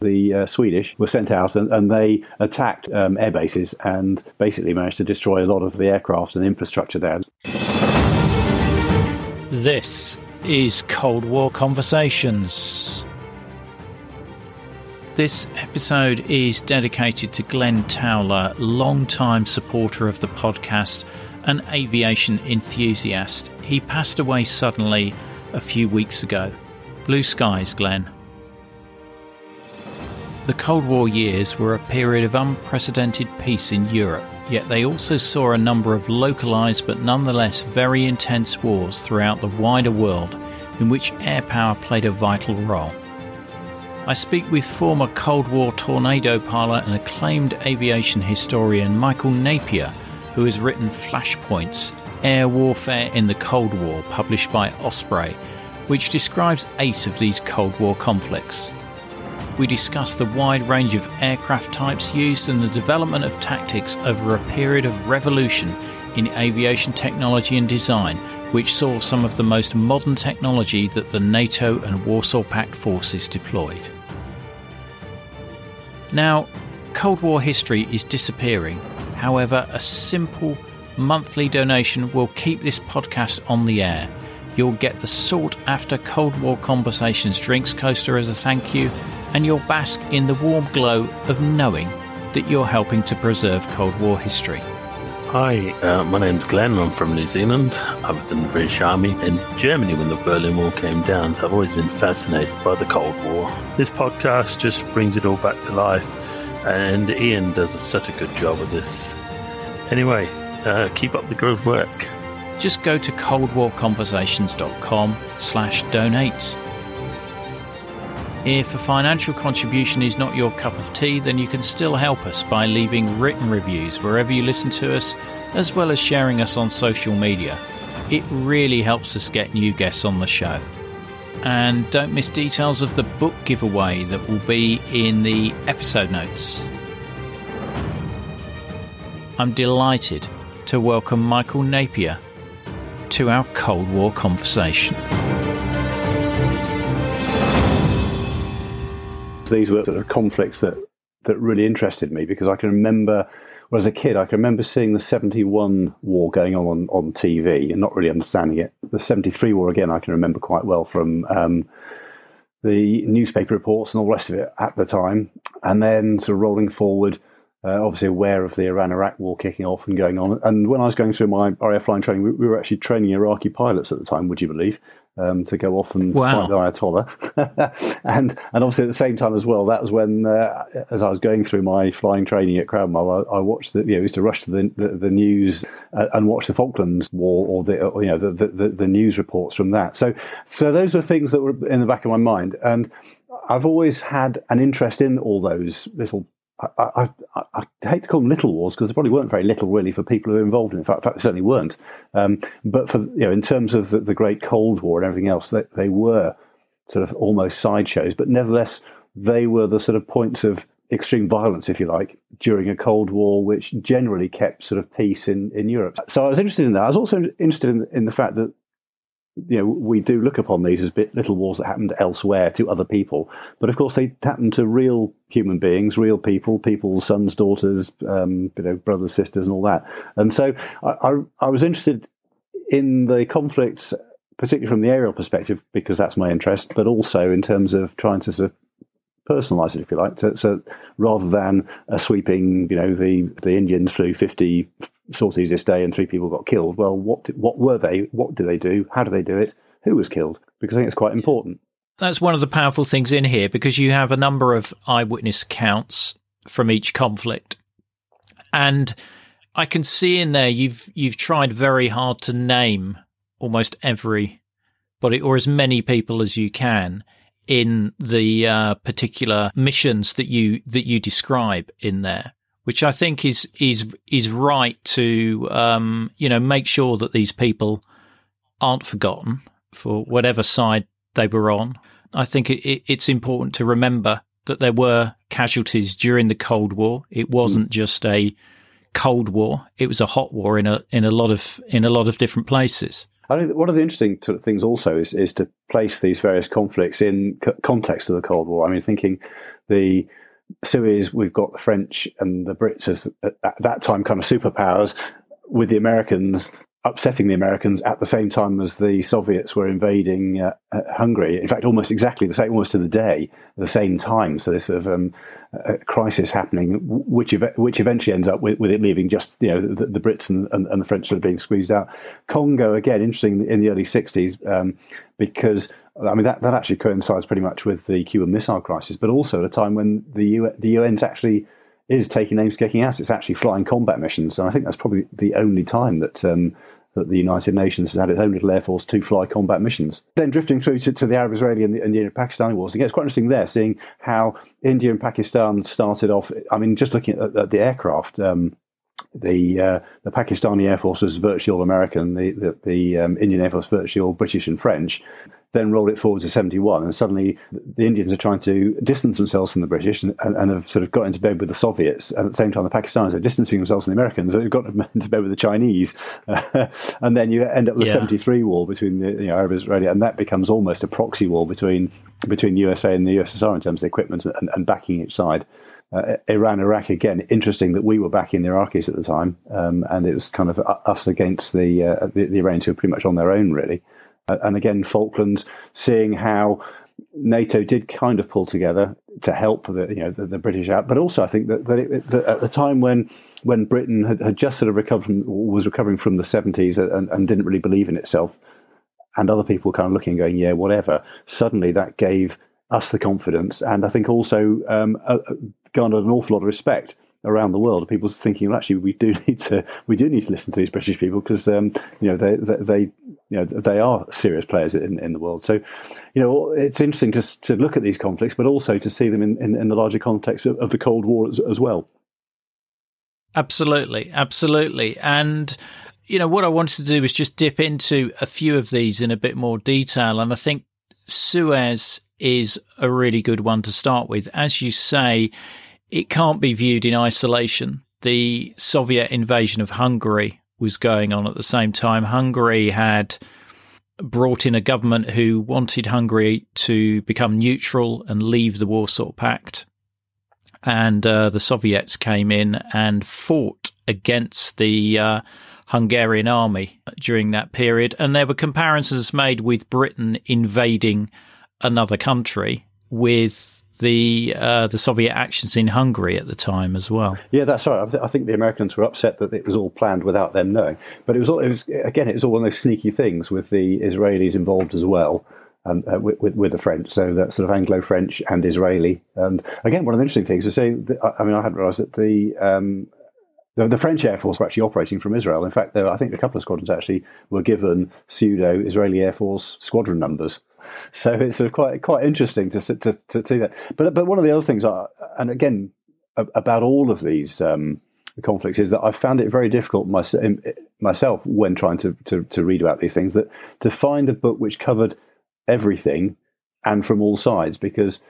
the uh, Swedish were sent out and, and they attacked um, air bases and basically managed to destroy a lot of the aircraft and infrastructure there. This is Cold War Conversations. This episode is dedicated to Glenn Towler, long-time supporter of the podcast, an aviation enthusiast. He passed away suddenly a few weeks ago. Blue skies, Glenn. The Cold War years were a period of unprecedented peace in Europe, yet they also saw a number of localised but nonetheless very intense wars throughout the wider world in which air power played a vital role. I speak with former Cold War tornado pilot and acclaimed aviation historian Michael Napier, who has written Flashpoints Air Warfare in the Cold War, published by Osprey, which describes eight of these Cold War conflicts. We discuss the wide range of aircraft types used and the development of tactics over a period of revolution in aviation technology and design, which saw some of the most modern technology that the NATO and Warsaw Pact forces deployed. Now, Cold War history is disappearing. However, a simple monthly donation will keep this podcast on the air. You'll get the sought after Cold War Conversations drinks coaster as a thank you, and you'll bask in the warm glow of knowing that you're helping to preserve Cold War history. Hi, uh, my name's Glenn. I'm from New Zealand. I was in the British Army in Germany when the Berlin Wall came down, so I've always been fascinated by the Cold War. This podcast just brings it all back to life, and Ian does such a good job of this. Anyway, uh, keep up the good work. Just go to coldwarconversations.com slash donate. If a financial contribution is not your cup of tea, then you can still help us by leaving written reviews wherever you listen to us, as well as sharing us on social media. It really helps us get new guests on the show. And don't miss details of the book giveaway that will be in the episode notes. I'm delighted to welcome Michael Napier to our Cold War conversation. These were sort of conflicts that that really interested me because I can remember well, as a kid, I can remember seeing the 71 war going on, on on TV and not really understanding it. The 73 war, again, I can remember quite well from um, the newspaper reports and all the rest of it at the time. And then sort of rolling forward, uh, obviously aware of the Iran Iraq war kicking off and going on. And when I was going through my RAF flying training, we, we were actually training Iraqi pilots at the time, would you believe? Um, to go off and wow. fight the Ayatollah. and and obviously at the same time as well, that was when, uh, as I was going through my flying training at Cranwell, I, I, watched the, you know, used to rush to the, the, the news uh, and watch the Falklands War or the, or, you know, the, the, the news reports from that. So, so those were things that were in the back of my mind. And I've always had an interest in all those little I, I, I, hate to call them little wars because they probably weren't very little really for people who were involved in it. In fact, they certainly weren't. Um, but for you know, in terms of the, the, Great Cold War and everything else, they, they were sort of almost sideshows. But nevertheless, they were the sort of points of extreme violence, if you like, during a Cold War, which generally kept sort of peace in, in Europe. So I was interested in that. I was also interested in, in the fact that you know, we do look upon these as bit, little wars that happened elsewhere to other people, but of course they happened to real human beings, real people, people's sons, daughters, um, you know, brothers, sisters, and all that. And so I, I, I was interested in the conflicts, particularly from the aerial perspective, because that's my interest, but also in terms of trying to sort of personalize it, if you like. So, so, rather than a sweeping, you know, the the Indians flew fifty sorties this day and three people got killed. Well, what what were they? What do they do? How do they do it? Who was killed? Because I think it's quite important. That's one of the powerful things in here because you have a number of eyewitness accounts from each conflict, and I can see in there you've you've tried very hard to name almost every body or as many people as you can in the uh, particular missions that you that you describe in there which I think is is is right to um, you know make sure that these people aren't forgotten for whatever side they were on. I think it, it, it's important to remember that there were casualties during the Cold War. It wasn't mm. just a Cold War; it was a hot war in a in a lot of in a lot of different places. I think one of the interesting things also is is to place these various conflicts in context of the Cold War. I mean, thinking the Suez, we've got the French and the Brits as at that time kind of superpowers, with the Americans upsetting the Americans at the same time as the Soviets were invading uh, uh, Hungary. In fact, almost exactly the same, almost to the day, the same time. So this sort of um, crisis happening, which ev- which eventually ends up with, with, it leaving just you know the, the Brits and, and, and, the French sort of being squeezed out. Congo again, interesting in the early '60s um, because. I mean that, that actually coincides pretty much with the Cuban Missile Crisis, but also at a time when the U- the UN's actually is taking names kicking ass. It's actually flying combat missions, and I think that's probably the only time that um, that the United Nations has had its own little air force to fly combat missions. Then drifting through to, to the Arab-Israeli and the, and the Pakistani wars, again, it's quite interesting there, seeing how India and Pakistan started off. I mean, just looking at, at the aircraft. Um, the uh, the Pakistani Air Force was virtually all American, the the, the um, Indian Air Force virtually all British and French then rolled it forward to 71, and suddenly the Indians are trying to distance themselves from the British and, and, and, have sort of got into bed with the Soviets. And at the same time, the Pakistanis are distancing themselves from the Americans, and they've got into bed with the Chinese. and then you end up with the yeah. 73 war between the you know, Arab Israeli, and that becomes almost a proxy war between between the USA and the USSR in terms of equipment and, and backing each side. Uh, Iran, Iraq, again, interesting that we were backing the Iraqis at the time, um, and it was kind of us against the, uh, the, the Iranians who were pretty much on their own, really. And again, Falklands, seeing how NATO did kind of pull together to help the you know the, the British out, but also I think that, that, it, that, at the time when when Britain had, had just sort of recovered from, was recovering from the seventies and, and, didn't really believe in itself, and other people kind of looking going yeah whatever. Suddenly that gave us the confidence, and I think also um, uh, garnered an awful lot of respect around the world. People thinking, well, actually, we do need to we do need to listen to these British people because um, you know they, they, they you know they are serious players in, in the world. So you know it's interesting to to look at these conflicts, but also to see them in, in, in the larger context of, of, the Cold War as, as well. Absolutely, absolutely, and you know what I wanted to do was just dip into a few of these in a bit more detail, and I think Suez is a really good one to start with. As you say, it can't be viewed in isolation. The Soviet invasion of Hungary was going on at the same time. Hungary had brought in a government who wanted Hungary to become neutral and leave the Warsaw Pact. And uh, the Soviets came in and fought against the uh, Hungarian army during that period. And there were comparisons made with Britain invading another country with the uh, the Soviet actions in Hungary at the time as well. Yeah, that's right. I think the Americans were upset that it was all planned without them knowing. But it was, all, it was again, it was all one of those sneaky things with the Israelis involved as well. Um, uh, with, with, with, the French, so that sort of Anglo-French and Israeli. And again, one of the interesting things is say, I mean, I hadn't realised that the, um, the, French Air Force were actually operating from Israel. In fact, there, I think a couple of squadrons actually were given pseudo Israeli Air Force squadron numbers so it's sort of quite quite interesting to to, to see that. But but one of the other things, are, and again about all of these um, conflicts, is that I found it very difficult myself when trying to, to to read about these things that to find a book which covered everything and from all sides because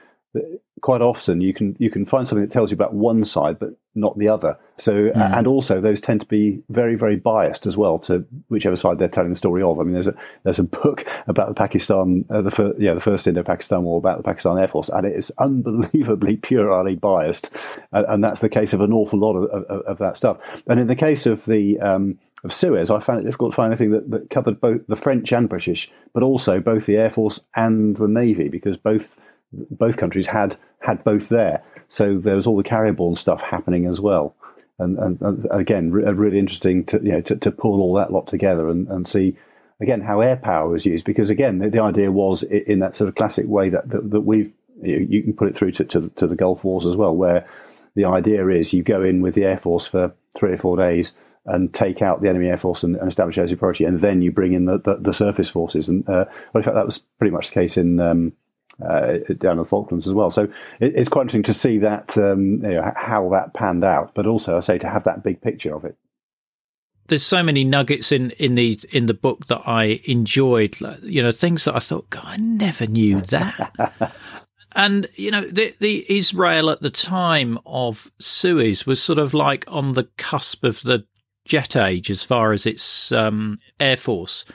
quite often you can you can find something that tells you about one side but not the other. So mm. and also those tend to be very very biased as well to whichever side they're telling the story of. I mean there's a there's a book about the pakistan uh, the first yeah the first indo-pakistan war about the pakistan air force and it is unbelievably purely biased. And, and that's the case of an awful lot of, of, of, that stuff. And in the case of the um, of Suez, I found it difficult to find anything that, that covered both the French and British, but also both the Air Force and the Navy, because both both countries had had both there. So there was all the carrier-borne stuff happening as well. And, and, and again, re- really interesting to you know to, to, pull all that lot together and, and see again how air power was used because again the, the idea was in that sort of classic way that that, that we've you, know, you, can put it through to, to, to the Gulf Wars as well, where the idea is you go in with the air force for three or four days and take out the enemy air force and, and establish air superiority, and then you bring in the, the, the surface forces. And uh, well, in fact, that was pretty much the case in um, uh, down in the Falklands as well. So it, it's quite interesting to see that um, you know, how that panned out, but also I say to have that big picture of it. There's so many nuggets in, in the in the book that I enjoyed. You know, things that I thought, God, I never knew that. and you know, the the Israel at the time of Suez was sort of like on the cusp of the jet age as far as its um, air force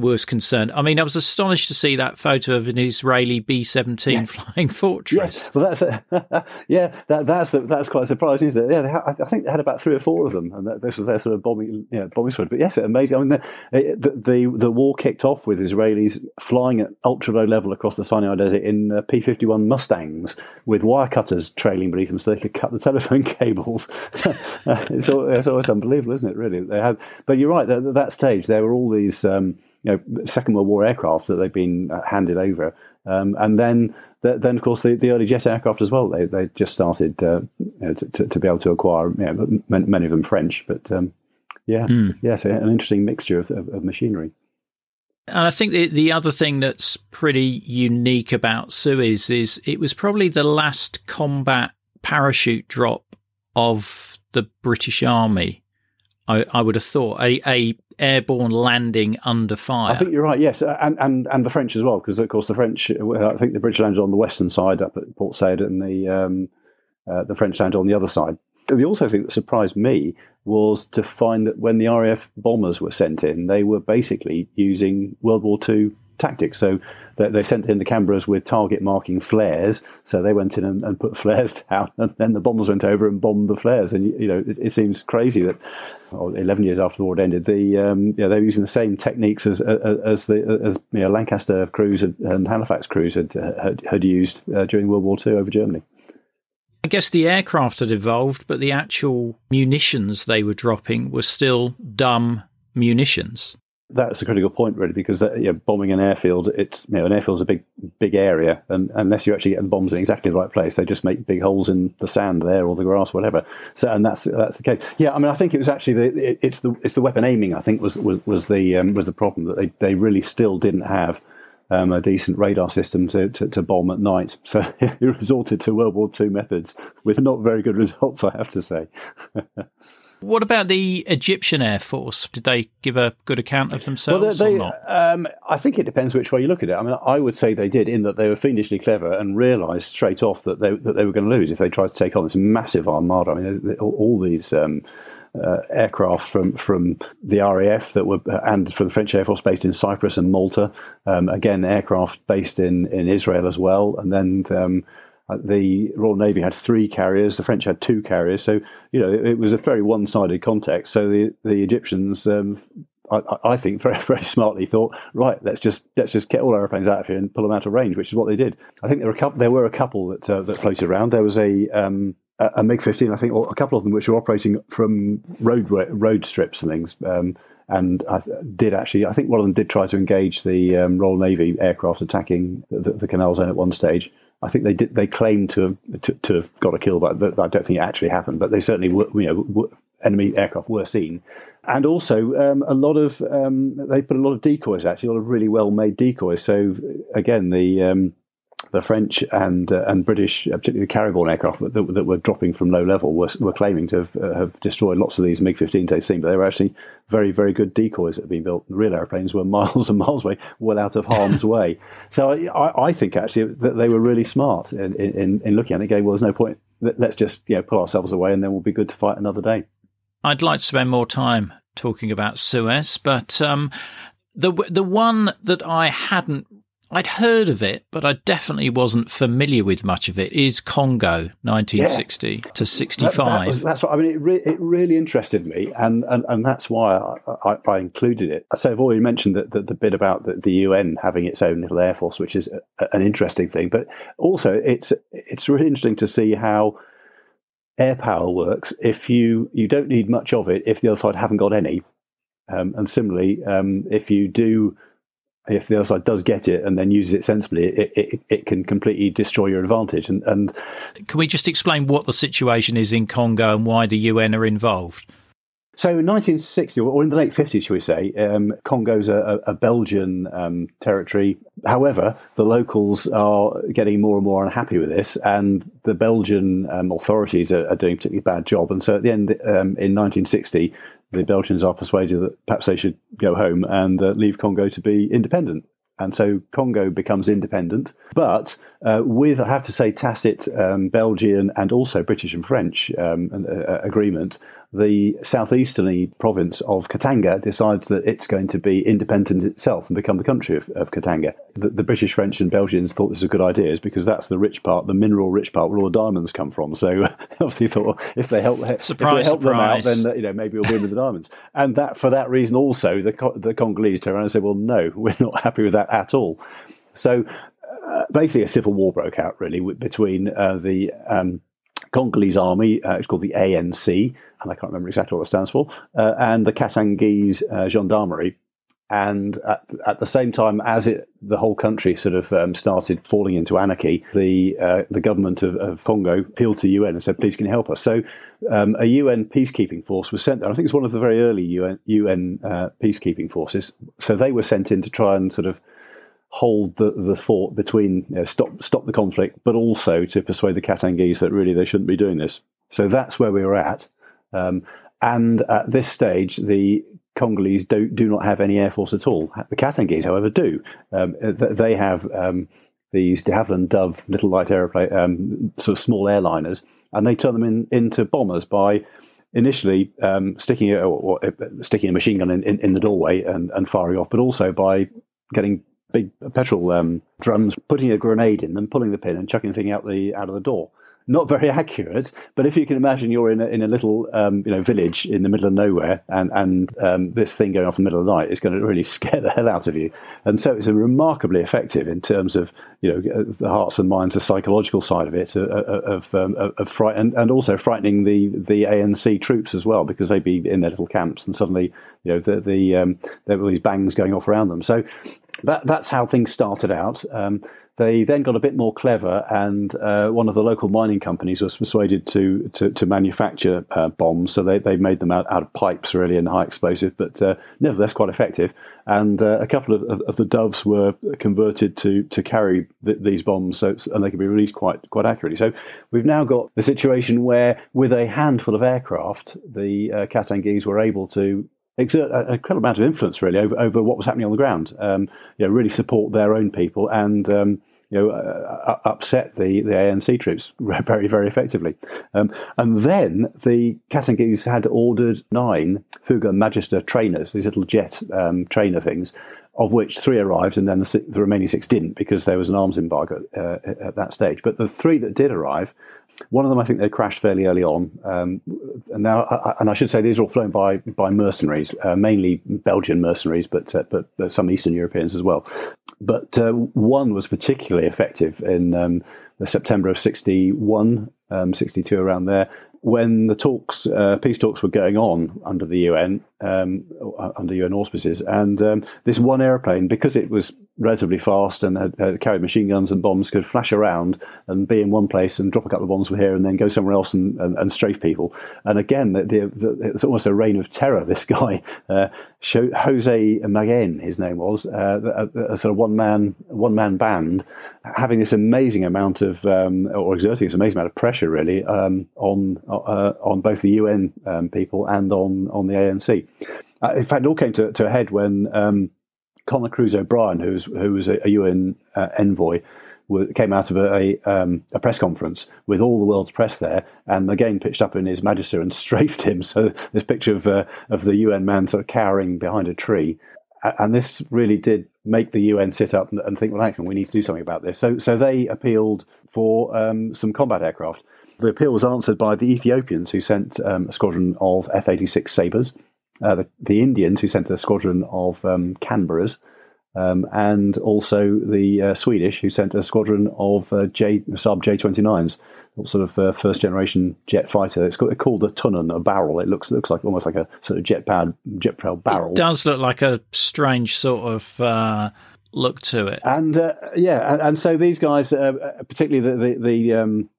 was concerned. I mean, I was astonished to see that photo of an Israeli B seventeen yeah. flying fortress. Yes, well, that's a, yeah, that, that's a, that's quite surprising, isn't it? Yeah, ha- I think they had about three or four of them, and that, this was their sort of bombing, you know, bombing squad. But yes, amazing. I mean, the, the, the the war kicked off with Israelis flying at ultra low level across the Sinai Desert in uh, P fifty one Mustangs with wire cutters trailing beneath them, so they could cut the telephone cables. it's, it's, always unbelievable, isn't it? Really, they had. But you're right. At that stage, there were all these. Um, you know Second World War aircraft that they've been uh, handed over, um, and then then of course the, the early jet aircraft as well. They they just started uh, you know, to, to, be able to acquire you know, many of them French, but um, yeah, mm. yeah, so an interesting mixture of, of, of machinery. And I think the, the other thing that's pretty unique about Suez is it was probably the last combat parachute drop of the British Army. I, I would have thought a, a airborne landing under fire. I think you're right. Yes, and and, and the French as well, because of course the French. I think the British landed on the western side up at Port Said, and the um, uh, the French landed on the other side. The also thing that surprised me was to find that when the RAF bombers were sent in, they were basically using World War II tactics. So they, they sent in the Canberras with target marking flares. So they went in and, and, put flares down, and then the bombers went over and bombed the flares. And you know, it, it seems crazy that oh, 11 years after the war ended, the um, yeah, they were using the same techniques as as the as you know, Lancaster crews and Halifax crews had had, had used uh, during World War II over Germany. I guess the aircraft had evolved, but the actual munitions they were dropping were still dumb munitions. That's a critical point, really, because uh, know, bombing an airfield, it's you know, an airfield's a big, big area, and unless you actually get the bombs in exactly the right place, they just make big holes in the sand there or the grass, whatever. So, and that's that's the case. Yeah, I mean, I think it was actually the it, it's the it's the weapon aiming. I think was was, was the um, was the problem that they they really still didn't have um, a decent radar system to, to, to, bomb at night. So he resorted to World War II methods with not very good results, I have to say. What about the Egyptian Air Force? Did they give a good account of themselves well, they, or not? Um, I think it depends which way you look at it. I mean, I would say they did in that they were fiendishly clever and realised straight off that they that they were going to lose if they tried to take on this massive armada. I mean, all, all these. Um, uh, aircraft from from the RAF that were and from the French Air Force based in Cyprus and Malta. Um, again, aircraft based in in Israel as well, and then um, the Royal Navy had three carriers, the French had two carriers. So, you know, it, it was a very one sided context. So the, the Egyptians, um, I, I, think, very, very smartly thought, right, let's just let's just get all our airplanes out of here and pull them out of range, which is what they did. I think there were a couple, there were a couple that, uh, that floated around. There was a. Um, a MiG 15, I think, or a couple of them which were operating from road road strips and things. Um, and I did actually, I think one of them did try to engage the um, Royal Navy aircraft attacking the, the, canal zone at one stage. I think they did. They claimed to have, to, to have got a kill, but I don't think it actually happened. But they certainly, were, you know, enemy aircraft were seen, and also um, a lot of um, they put a lot of decoys. Actually, a lot of really well made decoys. So again, the um, the French and uh, and British, uh, particularly the carrier-borne aircraft that, that, were dropping from low level, were, were claiming to have, uh, have destroyed lots of these MiG-15s they've seen, but they were actually very, very good decoys that had been built. The real airplanes were miles and miles away, well out of harm's way. So I, I, think actually that they were really smart in, in, in looking at it. Going, well, there's no point. Let's just you know pull ourselves away, and then we'll be good to fight another day. I'd like to spend more time talking about Suez, but um, the the one that I hadn't I'd heard of it, but I definitely wasn't familiar with much of it. Is Congo 1960 yeah. to 65? That, that was, that's what I mean. It, re- it really interested me, and, and, and that's why I, I, I included it. So I've already mentioned that the, the, bit about the, the, UN having its own little air force, which is a, an interesting thing, but also it's it's really interesting to see how air power works. If you you don't need much of it, if the other side haven't got any, um, and similarly, um, if you do if the other side does get it and then uses it sensibly, it, it, it can completely destroy your advantage. And, and can we just explain what the situation is in Congo and why the UN are involved? So in 1960, or in the late 50s, shall we say, um, Congo's a, a Belgian um, territory. However, the locals are getting more and more unhappy with this, and the Belgian um, authorities are, are, doing a particularly bad job. And so at the end, um, in 1960, the Belgians are persuaded that perhaps they should go home and uh, leave Congo to be independent. And so Congo becomes independent, but uh, with, I have to say, tacit um, Belgian and also British and French um, uh, agreement the southeasterly province of Katanga decides that it's going to be independent itself and become the country of, of Katanga. The, the, British, French, and Belgians thought this was a good idea because that's the rich part, the mineral rich part, where all the diamonds come from. So obviously thought well, if they help, surprise, if they help surprise. them out, then you know maybe we'll win with the diamonds. And that for that reason also the the Congolese turn around and say, well, no, we're not happy with that at all. So uh, basically, a civil war broke out really between uh, the um, Congolese army, uh, it's called the ANC, and I can't remember exactly what it stands for, uh, and the Katangese uh, gendarmerie. And at, at, the same time as it, the whole country sort of um, started falling into anarchy, the uh, the government of, of, Congo appealed to UN and said, "Please, can you help us?" So, um, a UN peacekeeping force was sent there. I think it's one of the very early UN, UN uh, peacekeeping forces. So they were sent in to try and sort of hold the, the fort between you know, stop stop the conflict, but also to persuade the Katangese that really they shouldn't be doing this. So that's where we were at. Um, and at this stage, the Congolese do, do not have any air force at all. The Katangese, however, do. Um, they have um, these de Havilland Dove little light aeroplane, um, sort of small airliners, and they turn them in, into bombers by initially um, sticking a, or, or, sticking a machine gun in, in, in the doorway and, and, firing off, but also by getting big petrol um, drums, putting a grenade in them, pulling the pin, and chucking the thing out the out of the door. Not very accurate, but if you can imagine you're in a, in a little um, you know village in the middle of nowhere, and and um, this thing going off in the middle of the night is going to really scare the hell out of you. And so it's remarkably effective in terms of you know the hearts and minds, the psychological side of it, uh, uh, of um, of fright, and, and also frightening the the ANC troops as well because they'd be in their little camps, and suddenly you know the the um, there were these bangs going off around them. So that, that's how things started out. Um, they then got a bit more clever, and uh, one of the local mining companies was persuaded to to, to manufacture uh, bombs. So they, they made them out, out of pipes, really, and high explosive, but uh, nevertheless quite effective. And uh, a couple of, of, of, the doves were converted to to carry th- these bombs, so and they could be released quite quite accurately. So we've now got the situation where, with a handful of aircraft, the uh, Katangese were able to exert an incredible amount of influence really over, over what was happening on the ground. Um, you know, really support their own people and um, you know uh, upset the, the ANC troops very very effectively. Um, and then the Katangese had ordered nine Fouga Magister trainers, these little jet um, trainer things. Of which three arrived, and then the, the, remaining six didn't because there was an arms embargo uh, at that stage. But the three that did arrive one of them, I think, they crashed fairly early on. Um, and now, I, and I should say, these are all flown by by mercenaries, uh, mainly Belgian mercenaries, but, uh, but but some Eastern Europeans as well. But uh, one was particularly effective in um, the September of 61, um, 62, around there, when the talks, uh, peace talks, were going on under the UN, um, under UN auspices, and um, this one airplane, because it was relatively fast and had, had, carried machine guns and bombs, could flash around and be in one place and drop a couple of bombs from here and then go somewhere else and, and, and strafe people. And again, the, the, the, it's almost a reign of terror. This guy, uh, Jose Magain, his name was, uh, a, a, sort of one man one man band, having this amazing amount of um, or exerting this amazing amount of pressure really um, on uh, on both the UN um, people and on on the ANC. Uh, in fact, it all came to, to a head when um, Cruise O'Brien, who was who was a, UN uh, envoy, came out of a, a, um, a, press conference with all the world's press there, and again pitched up in his Magister and strafed him. So this picture of uh, of the UN man sort of cowering behind a tree, and this really did make the UN sit up and, and think, well, actually, we need to do something about this. So so they appealed for um, some combat aircraft. The appeal was answered by the Ethiopians, who sent um, a squadron of F 86 Sabres uh, the, the, Indians who sent a squadron of um, Canberras, um, and also the uh, Swedish who sent a squadron of uh, J Saab J twenty nines, sort of uh, first generation jet fighter. It's called, called the Tunnan, a barrel. It looks looks like almost like a sort of jet powered jet propelled barrel. It does look like a strange sort of uh, look to it. And uh, yeah, and, and, so these guys, particularly the the, the um,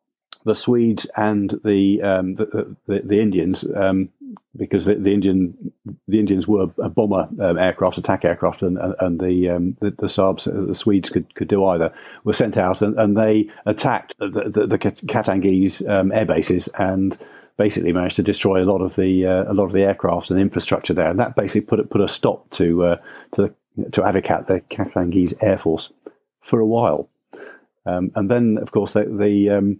the Swedes and the um, the, the, the, Indians, um, because the, the, Indian the Indians were a bomber um, aircraft, attack aircraft, and and the um, the, the Saabs, uh, the Swedes could, could do either, were sent out and, and they attacked the the, the Katangese um, air bases and basically managed to destroy a lot of the uh, a lot of the aircraft and infrastructure there, and that basically put put a stop to uh, to to Avikat, the Katangese air force, for a while. Um, and then, of course, the, the um,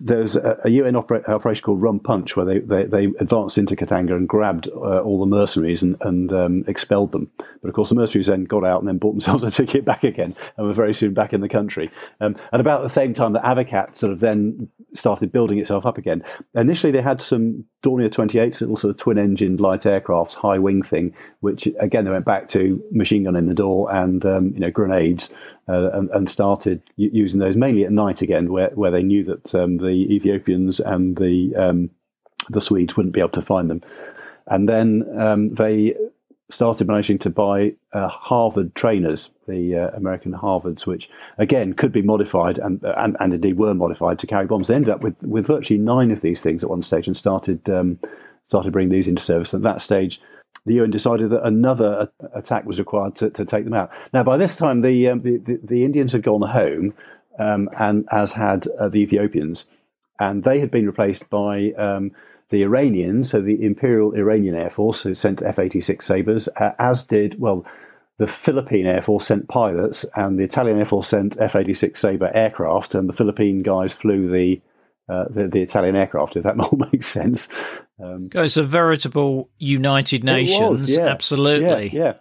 there's a, a UN opera, operation called Rum Punch where they, they, they advanced into Katanga and grabbed uh, all the mercenaries and, and um, expelled them. But of course, the mercenaries then got out and then bought themselves a ticket back again and were very soon back in the country. Um, at about the same time that Avocat sort of then started building itself up again. Initially, they had some Dornier 28s, little sort of twin engined light aircraft, high wing thing, which again they went back to machine gun in the door and um, you know grenades uh, and, and, started using those mainly at night again, where, where they knew that um, the Ethiopians and the um, the Swedes wouldn't be able to find them. And then um, they started managing to buy uh, Harvard trainers, the uh, American Harvards, which again could be modified and, and, and indeed were modified to carry bombs. They ended up with, with virtually nine of these things at one stage and started um, started bringing these into service. At that stage, the UN decided that another attack was required to, to take them out. Now, by this time, the um, the, the, the, Indians had gone home, um, and as had uh, the Ethiopians, and they had been replaced by um, the Iranians, so the Imperial Iranian Air Force, who sent F-86 Sabres, uh, as did well. The Philippine Air Force sent pilots, and the Italian Air Force sent F-86 Sabre aircraft, and the Philippine guys flew the uh, the, the, Italian aircraft, if that all makes sense. Um, it's a veritable United Nations, was, yeah, absolutely. Yeah, yeah.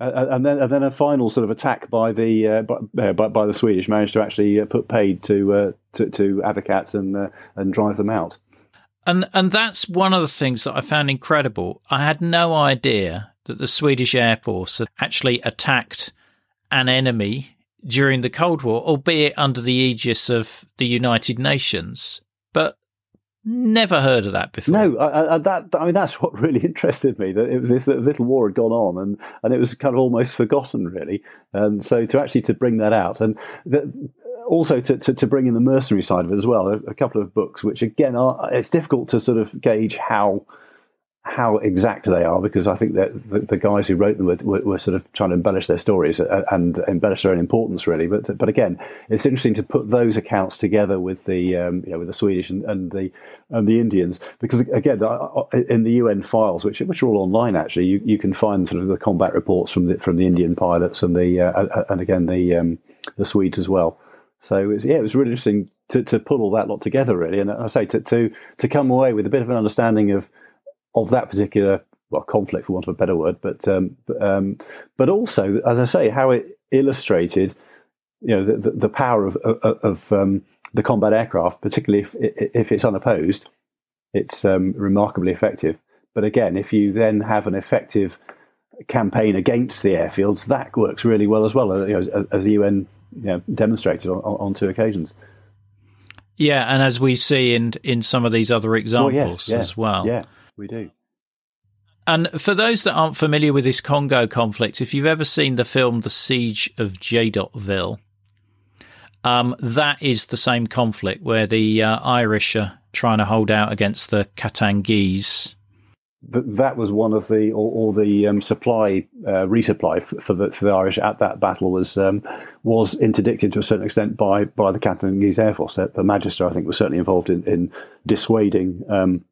Uh, and then, and then a final sort of attack by the uh, by, by, by, the Swedish managed to actually uh, put paid to uh, to, to Avocat and uh, and drive them out. And and that's one of the things that I found incredible. I had no idea that the Swedish Air Force had actually attacked an enemy during the Cold War, albeit under the aegis of the United Nations. But Never heard of that before. No, I, I, that I mean that's what really interested me. That it was this, this little war had gone on, and, and it was kind of almost forgotten, really. And so to actually to bring that out, and the, also to, to, to, bring in the mercenary side of it as well. A, a couple of books, which again are it's difficult to sort of gauge how how exact they are because I think that the, the guys who wrote them were, were, were, sort of trying to embellish their stories and embellish their own importance really. But but again, it's interesting to put those accounts together with the um, you know with the Swedish and, and, the and the Indians because again in the UN files which which are all online actually you, you can find sort of the combat reports from the from the Indian pilots and the uh, and again the um, the Swedes as well. So it was, yeah, it was really interesting to, to pull all that lot together really, and I say to to to come away with a bit of an understanding of of that particular well conflict, for want of a better word, but um, but, um, but also, as I say, how it illustrated, you know, the, the power of of, of um, the combat aircraft, particularly if if it's unopposed, it's um, remarkably effective. But again, if you then have an effective campaign against the airfields, that works really well as well, you know, as the UN you know, demonstrated on, on, two occasions. Yeah, and as we see in in some of these other examples well, yes, yeah, as well. Yeah, we do. And for those that aren't familiar with this Congo conflict, if you've ever seen the film The Siege of Jadotville, um, that is the same conflict where the uh, Irish are trying to hold out against the Katangese. That was one of the, or, or the um, supply uh, resupply for the for the Irish at that battle was um, was interdicted to a certain extent by by the Katangese Air Force. The Magister, I think, was certainly involved in, in dissuading um,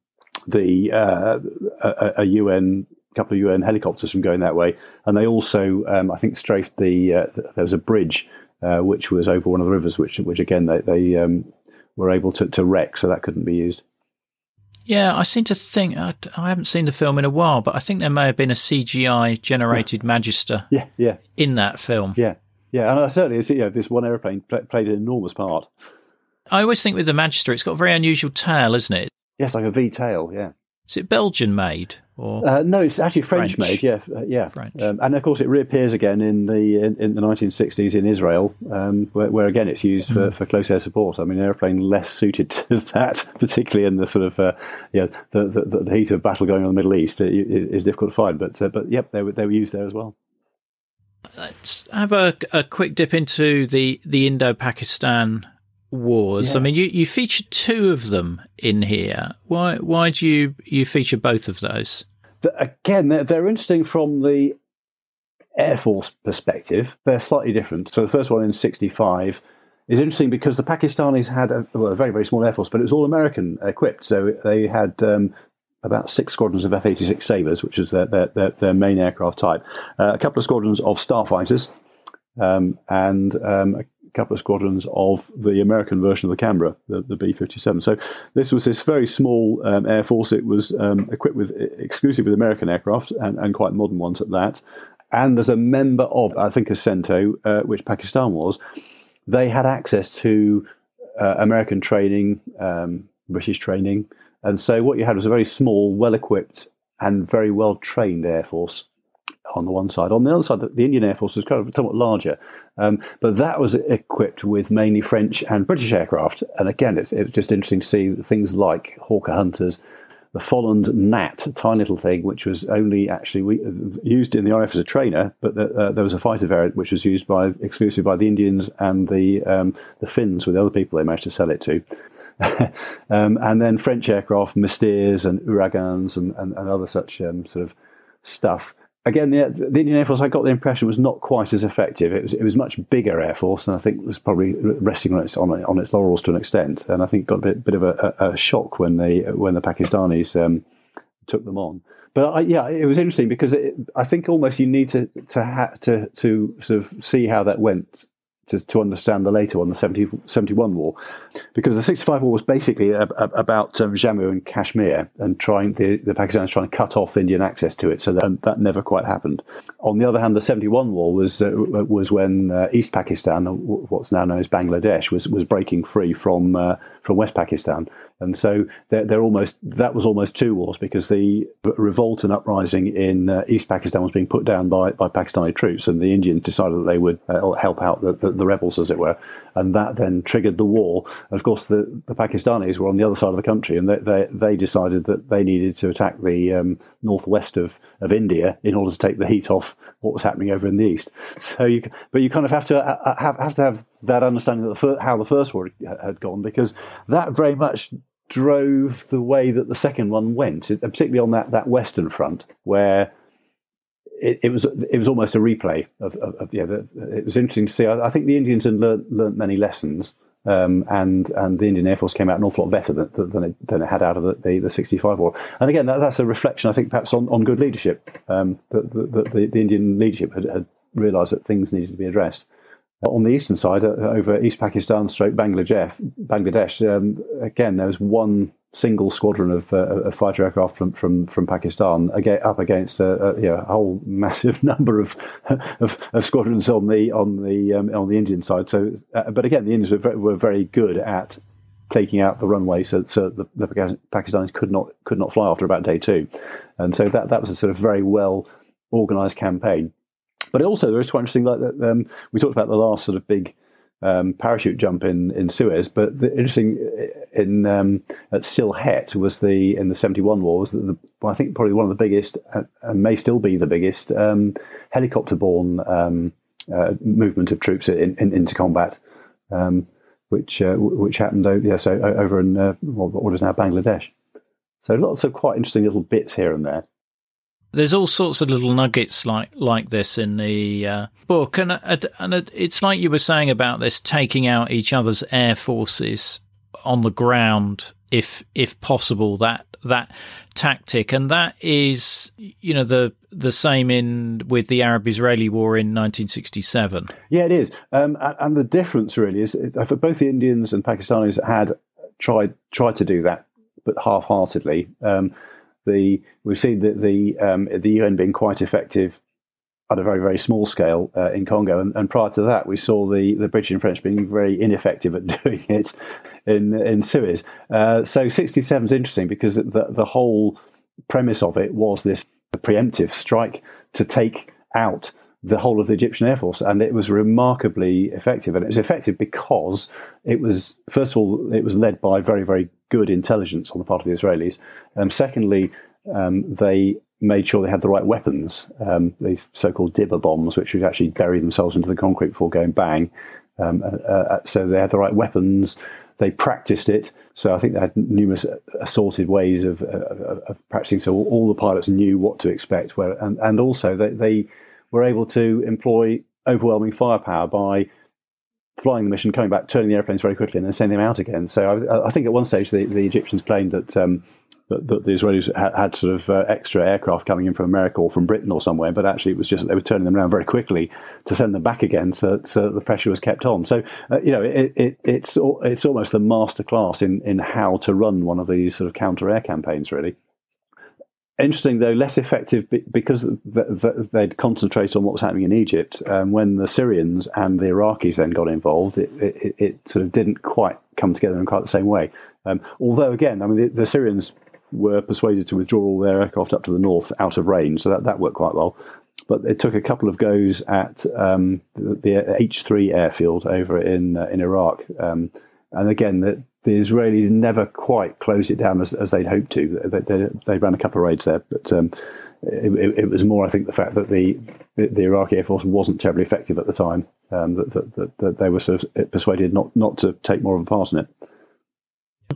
the uh, a, a, UN couple of UN helicopters from going that way, and they also um, I think strafed the uh, there was a bridge uh, which was over one of the rivers, which which again they, they um, were able to, to wreck, so that couldn't be used. Yeah, I seem to think I, I, haven't seen the film in a while, but I think there may have been a CGI generated yeah. Magister. Yeah, yeah, in that film. Yeah, yeah, and uh, certainly, you know, this one airplane played an enormous part. I always think with the Magister, it's got a very unusual tail, isn't it? Yes, like a V tail. Yeah. Is it Belgian made or uh, no? It's actually French, French. made. Yeah, uh, yeah. French. Um, and of course, it reappears again in the in, in the 1960s in Israel, um, where, where, again it's used mm. for, for close air support. I mean, an airplane less suited to that, particularly in the sort of uh, yeah the, the, the, heat of battle going on in the Middle East, is, is difficult to find. But uh, but yep, they were they were used there as well. Let's have a, a quick dip into the the Indo-Pakistan wars. Yeah. I mean, you, you featured two of them in here. Why why do you you feature both of those? Again, they're, they're interesting from the Air Force perspective. They're slightly different. So the first one in '65 is interesting because the Pakistanis had a, well, a very very small air force, but it was all American equipped. So they had um, about six squadrons of F-86 Sabres, which is their, their, their, their main aircraft type, uh, a couple of squadrons of starfighters, um, and um, a couple of squadrons of the American version of the Canberra, the, the B 57. So this was this very small um, air force. It was um, equipped with exclusively with American aircraft and, and, quite modern ones at that. And as a member of, I think, CENTO, uh, which Pakistan was, they had access to uh, American training, um, British training. And so what you had was a very small, well equipped, and very well trained air force on the one side. On the other side, the Indian Air Force was kind of somewhat larger, um, but that was equipped with mainly French and British aircraft. And again, it's, it's just interesting to see things like Hawker Hunters, the Folland Gnat, a tiny little thing, which was only actually we, used in the RAF as a trainer, but the, uh, there was a fighter variant which was used by exclusively by the Indians and the um, the Finns with the other people they managed to sell it to. um, and then French aircraft, Mystères and Ouragans and, and, and other such um, sort of stuff again, the, the, Indian Air Force, I got the impression was not quite as effective. It was it was much bigger Air Force, and I think was probably resting on its on, on its laurels to an extent. And I think got a bit, bit of a, a, shock when they when the Pakistanis um, took them on. But I, yeah, it was interesting because it, I think almost you need to to ha- to to sort of see how that went to, to understand the later one, the 70, 71 war, because the 65 war was basically a, a, about um, Jammu and Kashmir and trying the, the Pakistanis trying to cut off Indian access to it. So that, that never quite happened. On the other hand, the 71 war was uh, was when uh, East Pakistan, what's now known as Bangladesh, was was breaking free from uh, from West Pakistan. And so they're, they're, almost that was almost two wars because the revolt and uprising in uh, East Pakistan was being put down by, by Pakistani troops, and the Indians decided that they would uh, help out the, the, the, rebels, as it were, and that then triggered the war. And of course, the, the Pakistanis were on the other side of the country, and they they, they decided that they needed to attack the um, northwest of, of India in order to take the heat off what was happening over in the east. So you, but you kind of have to uh, uh, have have to have that understanding of the, how the first war had gone because that very much drove the way that the second one went, particularly on that, that western front where it, it was it was almost a replay of, of, of yeah. It was interesting to see. I, I think the Indians had learnt, learnt many lessons, um, and and the Indian Air Force came out an awful lot better than, than, it, than it had out of the, the, the 65 war. And again, that, that's a reflection, I think, perhaps on, on good leadership. Um, that the, the, the, Indian leadership had, had realised that things needed to be addressed. On the eastern side, uh, over East Pakistan, stroke Bangladesh, Bangladesh um, again, there was one single squadron of, uh, of fighter aircraft from from, from Pakistan up against a, a, you know, a whole massive number of, of, of squadrons on the on the um, on the Indian side. So, uh, but again, the Indians were very, were very good at taking out the runway, so, so the, the Pakistanis could not could not fly after about day two, and so that that was a sort of very well organised campaign. But also, there is quite interesting. Like that, um, we talked about the last sort of big um, parachute jump in, in Suez, but the interesting in um, at Sylhet was the in the seventy one war was the, I think probably one of the biggest uh, and may still be the biggest um, helicopter borne um, uh, movement of troops in, in, into combat, um, which uh, which happened yeah, so over in uh, what is now Bangladesh. So lots of quite interesting little bits here and there. There's all sorts of little nuggets like like this in the uh, book, and uh, and it's like you were saying about this taking out each other's air forces on the ground, if if possible. That that tactic, and that is you know the the same in with the Arab-Israeli War in 1967. Yeah, it is, um, and the difference really is both the Indians and Pakistanis had tried tried to do that, but half-heartedly. Um, the we've seen that the um, the UN being quite effective at a very very small scale uh, in Congo, and, and, prior to that, we saw the the British and French being very ineffective at doing it in in Suez. Uh, so 67 is interesting because the the whole premise of it was this preemptive strike to take out the whole of the Egyptian Air Force, and it was remarkably effective. And it was effective because it was, first of all, it was led by very, very good intelligence on the part of the Israelis. Um, secondly, um, they made sure they had the right weapons, um, these so-called dibber bombs, which would actually bury themselves into the concrete before going bang. Um, uh, uh, so they had the right weapons. They practiced it. So I think they had numerous assorted ways of, uh, of practicing. So all the pilots knew what to expect. Where and, and also they, they were able to employ overwhelming firepower by flying the mission, coming back, turning the airplanes very quickly, and then sending them out again. So I, I think at one stage the, the Egyptians claimed that um, that, the Israelis had, had sort of uh, extra aircraft coming in from America or from Britain or somewhere, but actually it was just they were turning them around very quickly to send them back again, so, so the pressure was kept on. So uh, you know, it, it, it's it's almost the masterclass in in how to run one of these sort of counter air campaigns, really. Interesting, though, less effective because they'd concentrate on what was happening in Egypt. Um, when the Syrians and the Iraqis then got involved, it, it, it, sort of didn't quite come together in quite the same way. Um, although, again, I mean, the, the, Syrians were persuaded to withdraw all their aircraft up to the north out of range, so that, that worked quite well. But it took a couple of goes at um, the, the, H3 airfield over in uh, in Iraq, um, and again, the, the Israelis never quite closed it down as, as they'd hoped to. They, they, they ran a couple of raids there, but um, it, it, was more, I think, the fact that the the Iraqi Air Force wasn't terribly effective at the time. Um, that, that, that, that, they were sort of persuaded not, not to take more of a part in it.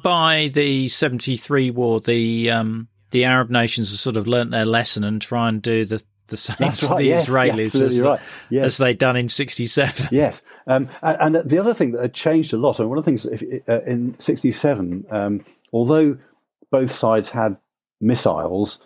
By the seventy three war, the um, the Arab nations have sort of learnt their lesson and try and do the the same That's to right, the yes, Israelis as, right. yes. as they'd done in 67. Yes. Um, and, and, the other thing that had changed a lot, and one of the things if, uh, in 67, um, although both sides had missiles,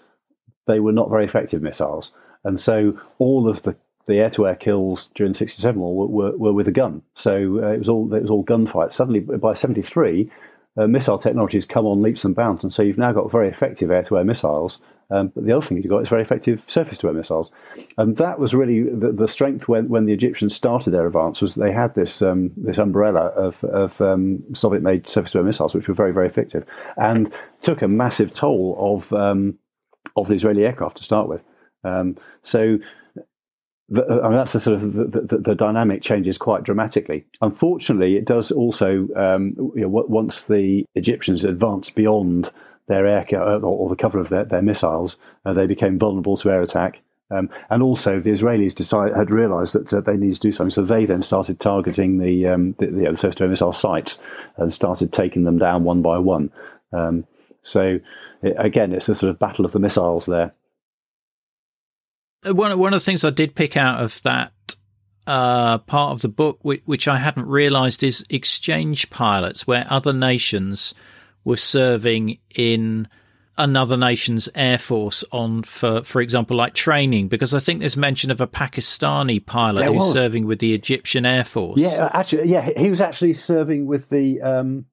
they were not very effective missiles. And so all of the, the air to air kills during 67 were, were, were with a gun. So uh, it, was all, it was all gunfights. Suddenly, by 73, uh, missile technologies come on leaps and bounds, and so you've now got very effective air-to-air missiles. Um, but the other thing you've got is very effective surface-to-air missiles, and that was really the, the, strength when, when the Egyptians started their advance. Was they had this um, this umbrella of, of um, Soviet-made surface-to-air missiles, which were very very effective, and took a massive toll of um, of the Israeli aircraft to start with. Um, so the, I mean, that's the sort of the, the, the, dynamic changes quite dramatically. Unfortunately, it does also um, you know, once the Egyptians advanced beyond their air or, or the cover of their, their missiles, uh, they became vulnerable to air attack. Um, and also, the Israelis had realised that uh, they needed to do something, so they then started targeting the um, the, the, the missile sites and started taking them down one by one. Um, so, it, again, it's a sort of battle of the missiles there. Uh, one one of the things I did pick out of that uh, part of the book, which, which I hadn't realised, is exchange pilots, where other nations were serving in another nation's air force on for for example like training because i think there's mention of a pakistani pilot there who's was. serving with the egyptian air force yeah actually yeah he was actually serving with the um,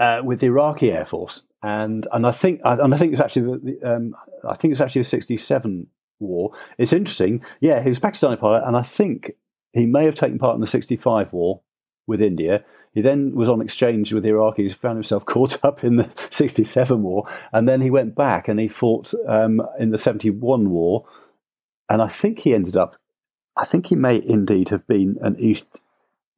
uh, with the iraqi air force and and i think and i think it's actually the, um, i think it's actually a 67 war. It's interesting. Yeah, he was a Pakistani pilot, and I think he may have taken part in the 65 war with India. He then was on exchange with the Iraqis, found himself caught up in the 67 war, and then he went back and he fought um, in the 71 war. And I think he ended up, I think he may indeed have been an East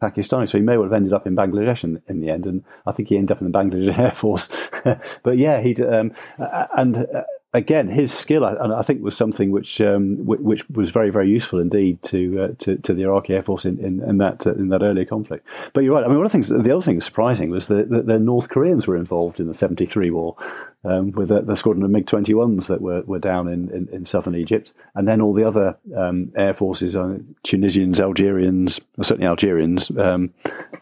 Pakistani, so he may well have ended up in Bangladesh in, in the end, and I think he ended up in the Bangladesh Air Force. but yeah, he um, and uh, again, his skill, and I think, was something which um, which was very very useful indeed to uh, to, to, the Iraqi Air Force in, in, in that uh, in that earlier conflict. But you're right. I mean, one of the things, the other thing surprising was that, that the North Koreans were involved in the '73 war um, with the, the, squadron of MiG 21s that were, were down in, in, in, southern Egypt, and then all the other um, air forces, uh, Tunisians, Algerians, certainly Algerians, um,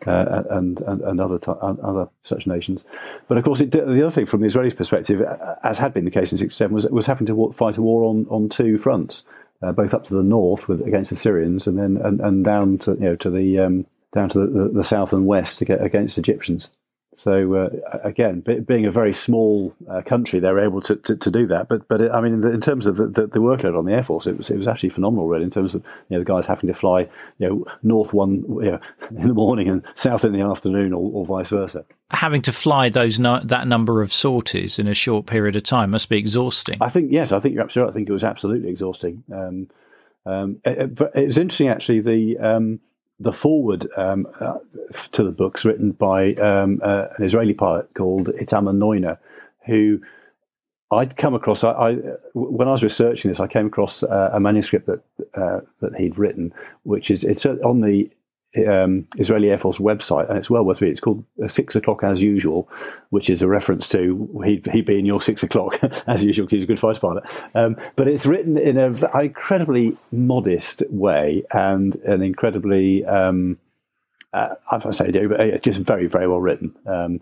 uh, and, and, and other t- other such nations. But of course, it, the other thing from the Israelis' perspective, as had been the case in '67, was was having to fight a war on, on two fronts, uh, both up to the north with against the Syrians, and then and, and down to you know to the um, down to the, the, the south and west against Egyptians. So uh, again, being a very small uh, country, they're able to, to, to, do that. But but it, I mean, in, terms of the, the, the, workload on the air force, it was it was actually phenomenal, really. In terms of you know the guys having to fly you know north one you know, in the morning and south in the afternoon, or, or vice versa. Having to fly those no, that number of sorties in a short period of time must be exhausting. I think yes, I think you're absolutely. Right. I think it was absolutely exhausting. Um, um, it, it, was interesting actually. The um, the forward um, uh, to the books written by um, uh, an Israeli pilot called Itamar Noiner, who I'd come across. I, I, when I was researching this, I came across uh, a manuscript that uh, that he'd written, which is it's on the um, Israeli Air Force website, and it's well worth reading. It's called uh, Six O'clock as Usual, which is a reference to he he being your six o'clock as usual because he's a good fighter pilot. Um, but it's written in an incredibly modest way and an incredibly um, uh, I say but uh, just very very well written. Um,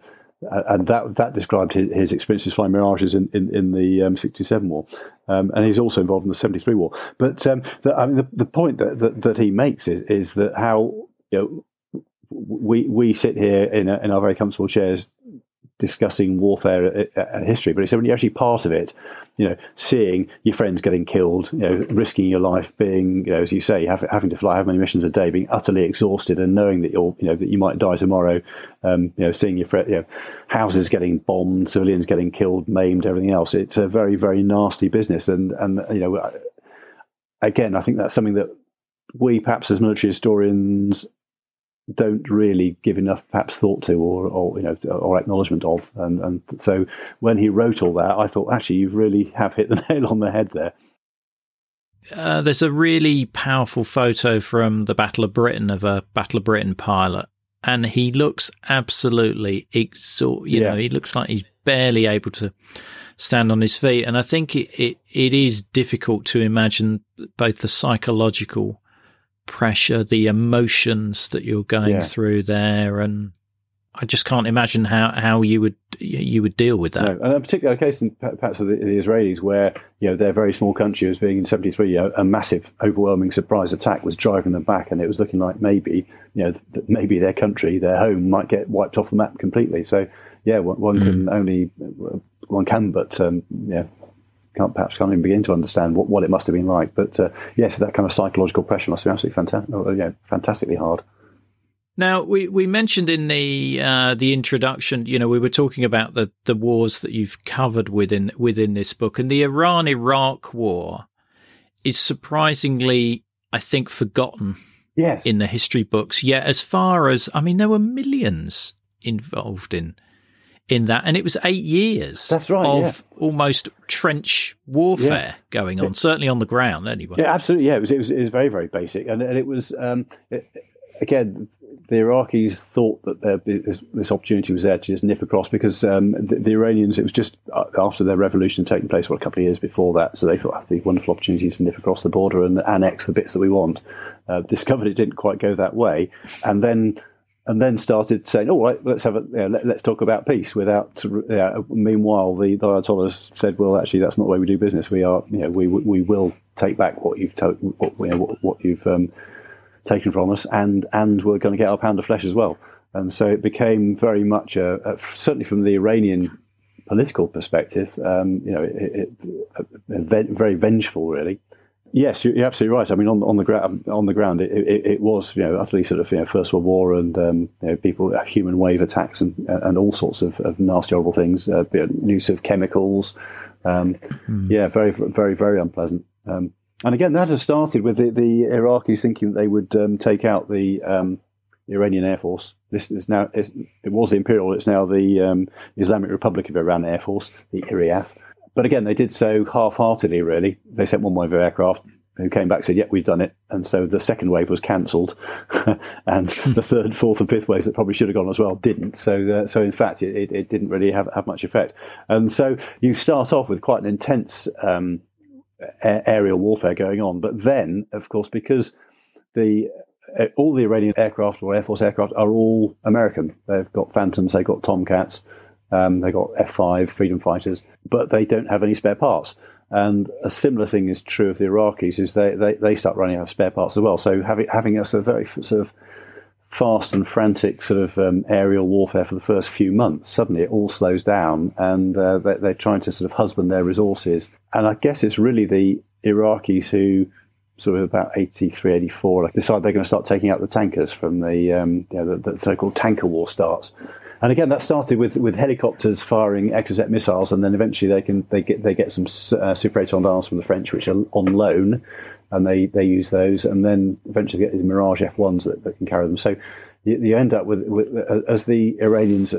and that that described his, his experiences flying Mirages in, in, in the um, 67 war. Um, and he's also involved in the 73 war. But um, the, I mean, the, the point that, that, that, he makes is, is that how you know, we we sit here in, a, in our very comfortable chairs discussing warfare and history, but it's when you're actually part of it, you know, seeing your friends getting killed, you know, risking your life, being, you know, as you say, have, having to fly how many missions a day, being utterly exhausted, and knowing that you're, you know, that you might die tomorrow, um, you know, seeing your, you know, houses getting bombed, civilians getting killed, maimed, everything else. It's a very, very nasty business, and and you know, again, I think that's something that we perhaps as military historians don't really give enough perhaps thought to or, or you know or acknowledgement of. And, and so when he wrote all that I thought actually you really have hit the nail on the head there. Uh, there's a really powerful photo from the Battle of Britain of a Battle of Britain pilot and he looks absolutely exhausted you yeah. know he looks like he's barely able to stand on his feet. And I think it, it, it is difficult to imagine both the psychological pressure, the emotions that you're going yeah. through there, and I just can't imagine how, how you would you would deal with that. No. And a particular case in perhaps of the, the, Israelis, where you know their very small country was being in '73, a, a, massive, overwhelming surprise attack was driving them back, and it was looking like maybe you know maybe their country, their home, might get wiped off the map completely. So yeah, one, one mm. can only one can but um, yeah can't perhaps can't even begin to understand what, what it must have been like. But uh, yes, that kind of psychological pressure must be absolutely fantastic, uh, yeah, fantastically hard. Now we, we mentioned in the uh, the introduction, you know, we were talking about the, the wars that you've covered within within this book, and the Iran Iraq War is surprisingly, I think, forgotten. Yes. in the history books. Yet, as far as I mean, there were millions involved in in that, and it was eight years. That's right, of yeah. almost trench warfare yeah. going on, certainly on the ground, anyway. Yeah, absolutely. Yeah, it was. It was, it was very, very basic, and, and it was um, it, again. The Iraqis thought that there, this, this, opportunity was there to just nip across because um, the, the, Iranians, it was just uh, after their revolution taking place, well, a couple of years before that. So they thought, oh, the wonderful opportunity to nip across the border and annex the bits that we want. Uh, discovered it didn't quite go that way. And then and then started saying, "All right, let's have a you know, let, us talk about peace." Without, meanwhile, the, the Ayatollahs said, "Well, actually, that's not the way we do business. We are, you know, we we will take back what you've to, what, you know, what, what, you've um, taken from us, and and we're going to get our pound of flesh as well." And so it became very much a, a certainly from the Iranian political perspective, um, you know, it, it, very vengeful, really. Yes, you're absolutely right. I mean, on on the ground, on the ground, it, it, it, was you know utterly sort of you know First World War and um, you know, people uh, human wave attacks and and all sorts of, of nasty horrible things. Uh, use of chemicals, um, mm. yeah, very very very unpleasant. Um, and again, that has started with the, the Iraqis thinking that they would um, take out the um, Iranian Air Force. This is now it was the Imperial. It's now the um, Islamic Republic of Iran Air Force, the IRIAF. But again, they did so half-heartedly. Really, they sent one wave of aircraft who came back and said, "Yep, we've done it." And so the second wave was cancelled, and the third, fourth, and fifth waves that probably should have gone as well didn't. So, uh, so in fact, it, it, didn't really have, have much effect. And so you start off with quite an intense um, a- aerial warfare going on, but then, of course, because the uh, all the Iranian aircraft or Air Force aircraft are all American. They've got Phantoms, they've got Tomcats, um, they got F5 Freedom Fighters, but they don't have any spare parts. And a similar thing is true of the Iraqis, is they, they, they start running out of spare parts as well. So having having a very sort of fast and frantic sort of um, aerial warfare for the first few months, suddenly it all slows down and uh, they're, they're, trying to sort of husband their resources. And I guess it's really the Iraqis who sort of about 83, 84, like decide they're going to start taking out the tankers from the, um, you know, the, the so-called tanker war starts. And again, that started with, with helicopters firing Exocet missiles, and then eventually they can they get they get some uh, Super from the French, which are on loan, and they, they use those, and then eventually get these Mirage F1s that, that can carry them. So you, you end up with, with, as the Iranians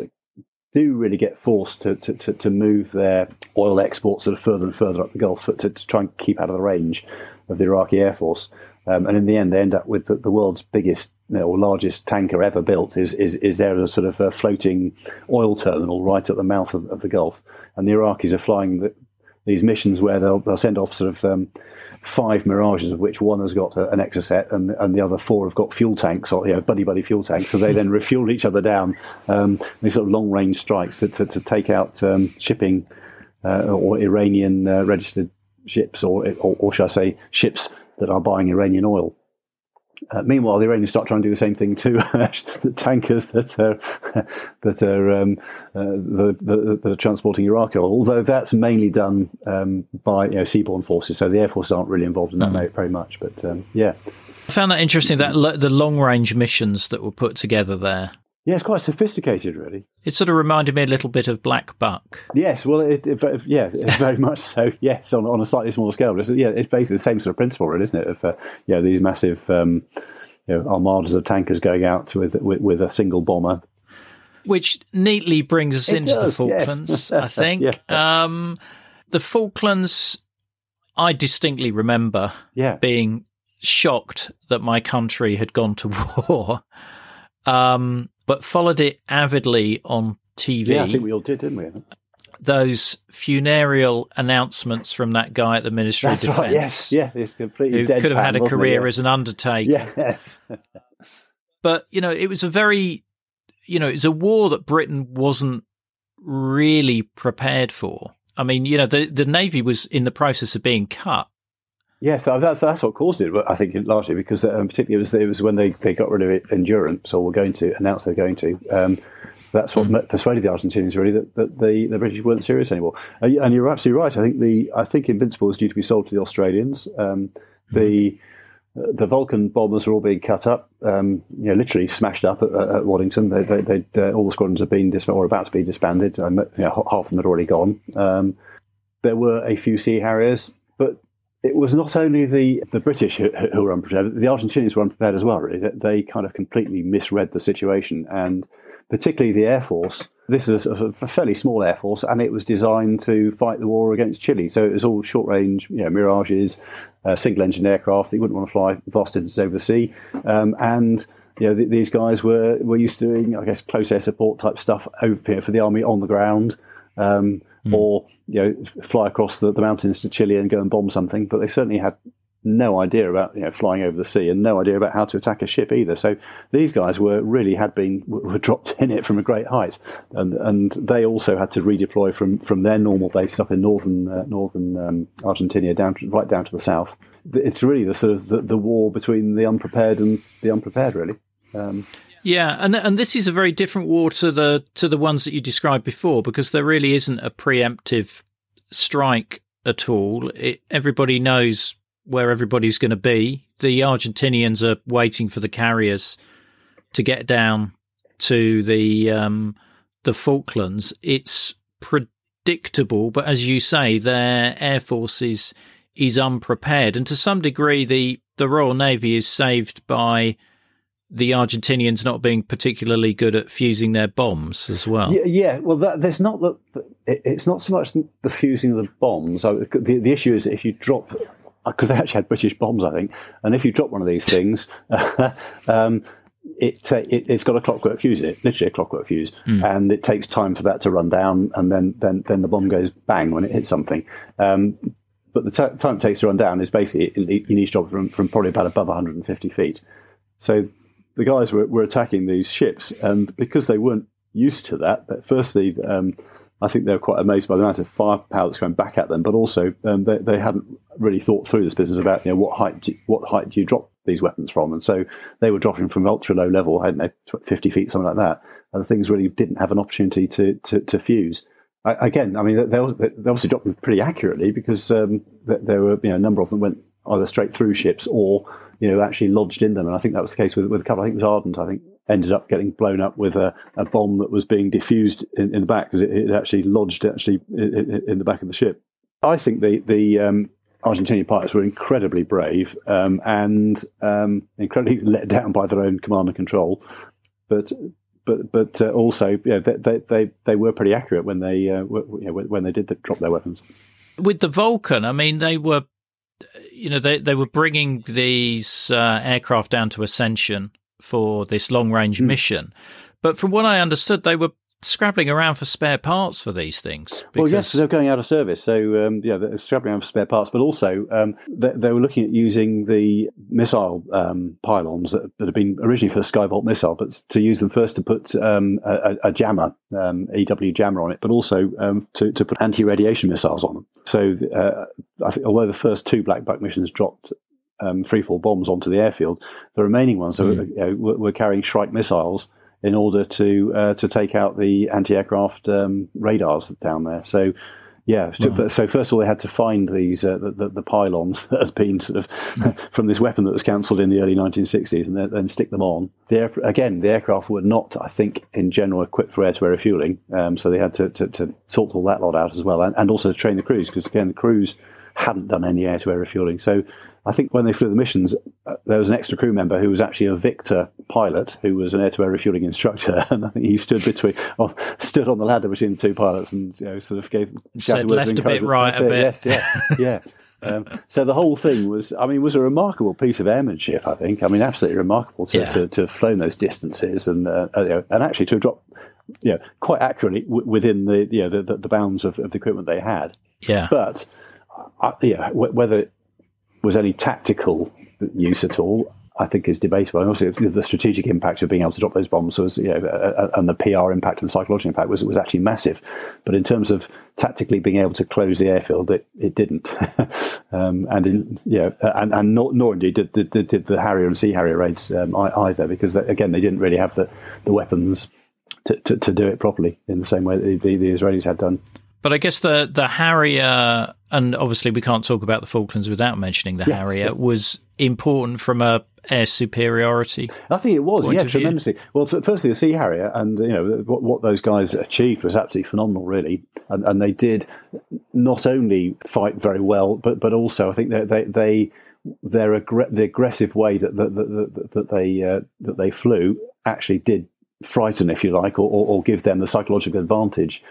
do really get forced to, to, to, to, move their oil exports sort of further and further up the Gulf to, to try and keep out of the range of the Iraqi Air Force. Um, and in the end, they end up with the, the world's biggest or largest tanker ever built is, is, is there a sort of a floating oil terminal right at the mouth of, of the Gulf. And the Iraqis are flying the, these missions where they'll, they'll send off sort of um, five Mirages, of which one has got a, an Exocet and, and the other four have got fuel tanks, or you know, buddy buddy fuel tanks. So they then refuel each other down. Um, these sort of long range strikes to, to, to, take out um, shipping uh, or Iranian uh, registered ships, or, or, or shall I say, ships that are buying Iranian oil. Uh, meanwhile, the Iranians start trying to do the same thing to the tankers that are that are um, uh, the, the, that are transporting Iraqi oil. Although that's mainly done um, by you know, seaborne forces, so the air forces aren't really involved in that mm. very much. But um, yeah, I found that interesting that the long range missions that were put together there. Yeah, it's quite sophisticated, really. It sort of reminded me a little bit of Black Buck. Yes, well, it, it, yeah, it's very much so. Yes, on, on a slightly smaller scale. But it's, yeah, it's basically the same sort of principle, really, isn't it? Of uh, you know, these massive um, you know, armadas of tankers going out with, with, with a single bomber. Which neatly brings us it into does, the Falklands, yes. I think. yeah. um, the Falklands, I distinctly remember yeah. being shocked that my country had gone to war. Um, but followed it avidly on TV. Yeah, I think we all did, didn't we? Those funereal announcements from that guy at the Ministry That's of Defence. Right, yes, yeah, it's completely who dead could have had a career yeah. as an undertaker. Yes. but, you know, it was a very, you know, it's a war that Britain wasn't really prepared for. I mean, you know, the, the Navy was in the process of being cut Yes, that's that's what caused it. I think largely because um, particularly it was it was when they, they got rid of it, endurance or were going to announce they're going to. Um, that's what mm. persuaded the Argentinians really that, that the, the British weren't serious anymore. Uh, and you're absolutely right. I think the I think Invincible is due to be sold to the Australians. Um, mm. the uh, the Vulcan bombers are all being cut up, um, you know, literally smashed up at, at Waddington. They, they, uh, all the squadrons have been disbanded or about to be disbanded. Um, you know, half of them had already gone. Um, there were a few Sea Harriers, but it was not only the, the British who, who, were unprepared, the Argentinians were unprepared as well, really. They kind of completely misread the situation. And particularly the Air Force, this is a, a, fairly small Air Force, and it was designed to fight the war against Chile. So it was all short range, you know, Mirages, uh, single engine aircraft that you wouldn't want to fly vast distances over the sea. Um, and you know, th- these guys were, were used to doing, I guess, close air support type stuff over here for the army on the ground. Um, mm. or you know fly across the, the mountains to Chile and go and bomb something. But they certainly had no idea about you know flying over the sea and no idea about how to attack a ship either. So these guys were really had been were dropped in it from a great height, and and they also had to redeploy from from their normal base up in northern uh, northern um, Argentina down to, right down to the south. It's really the sort of the, the war between the unprepared and the unprepared, really. Um, yeah, and and this is a very different war to the to the ones that you described before because there really isn't a preemptive strike at all. It, everybody knows where everybody's going to be. The Argentinians are waiting for the carriers to get down to the um, the Falklands. It's predictable, but as you say, their air force is is unprepared, and to some degree, the the Royal Navy is saved by the Argentinians not being particularly good at fusing their bombs as well. Yeah, yeah. well, that, there's not the, it's not so much the fusing of the bombs. The, the issue is if you drop because they actually had British bombs, I think, and if you drop one of these things. um, it, it has got a clockwork fuse in it, literally a clockwork fuse, mm. and it takes time for that to run down, and then then then the bomb goes bang when it hits something. Um, but the t- time it takes to run down is basically you need to drop from, from probably about above 150 feet. So the guys were, were attacking these ships, and because they weren't used to that, but firstly, um, I think they were quite amazed by the amount of firepower that's going back at them, but also um, they, they hadn't really thought through this business about you know what height do, what height do you drop these weapons from. And so they were dropping from ultra low level, I don't know, 50 feet, something like that. And the things really didn't have an opportunity to, to, to fuse. I, again, I mean, they, they obviously dropped them pretty accurately because um, there were you know, a number of them went either straight through ships or you know actually lodged in them. And I think that was the case with, with a couple. I think it was Ardent. I think ended up getting blown up with a, a bomb that was being diffused in, in the back because it, it, actually lodged actually in, in, the back of the ship. I think the the um, Argentinian pilots were incredibly brave um, and um, incredibly let down by their own command and control, but but but uh, also yeah, they, they they were pretty accurate when they uh, you know, when they did the, drop their weapons. With the Vulcan, I mean, they were you know they they were bringing these uh, aircraft down to Ascension for this long range mm. mission, but from what I understood, they were scrabbling around for spare parts for these things. Well, yes, they're going out of service. So, um, yeah, they're scrabbling around for spare parts, but also um, they, they, were looking at using the missile um, pylons that, that had been originally for the Skybolt missile, but to use them first to put um, a, a, jammer, um, EW jammer on it, but also um, to, to put anti radiation missiles on them. So, uh, I think although the first two Black Buck missions dropped um, three, four bombs onto the airfield, the remaining ones mm. were, you know, were, were carrying Shrike missiles in order to uh, to take out the anti-aircraft um, radars down there. So, yeah. Wow. So first of all, they had to find these uh, the, the, pylons that had been sort of from this weapon that was cancelled in the early 1960s, and then, then stick them on. The air, again, the aircraft were not, I think, in general equipped for air-to-air refueling, um, so they had to, to, to, sort all that lot out as well, and, and also to train the crews because again, the crews hadn't done any air-to-air refueling. So I think when they flew the missions, uh, there was an extra crew member who was actually a Victor pilot, who was an air-to-air refueling instructor, and I think he stood between, or stood on the ladder between the two pilots, and you know, sort of gave said left a bit, right a bit. Yes, yeah, yeah. Um, so the whole thing was, I mean, was a remarkable piece of airmanship. I think. I mean, absolutely remarkable to yeah. to, to, have flown those distances and uh, you know, and actually to have dropped, you know, quite accurately w- within the you know the, the bounds of, of, the equipment they had. Yeah. But uh, yeah, whether was any tactical use at all, I think is debatable. And also, the strategic impact of being able to drop those bombs was, you know, and the PR impact and the psychological impact was was actually massive. But in terms of tactically being able to close the airfield, it, it didn't. um, and in, yeah, and and nor, nor indeed did, did, did, the Harrier and Sea Harrier raids um, either, because they, again they didn't really have the, the weapons to, to, to, do it properly in the same way that the, the Israelis had done. But I guess the the Harrier, and obviously we can't talk about the Falklands without mentioning the yes, Harrier, yeah. was important from a air superiority. I think it was, yeah, tremendously. Well, firstly, the Sea Harrier, and you know what, what those guys achieved was absolutely phenomenal, really. And, and they did not only fight very well, but but also I think they they, they their aggr- the aggressive way that that, that, that they uh, that they flew actually did frighten, if you like, or, or, or give them the psychological advantage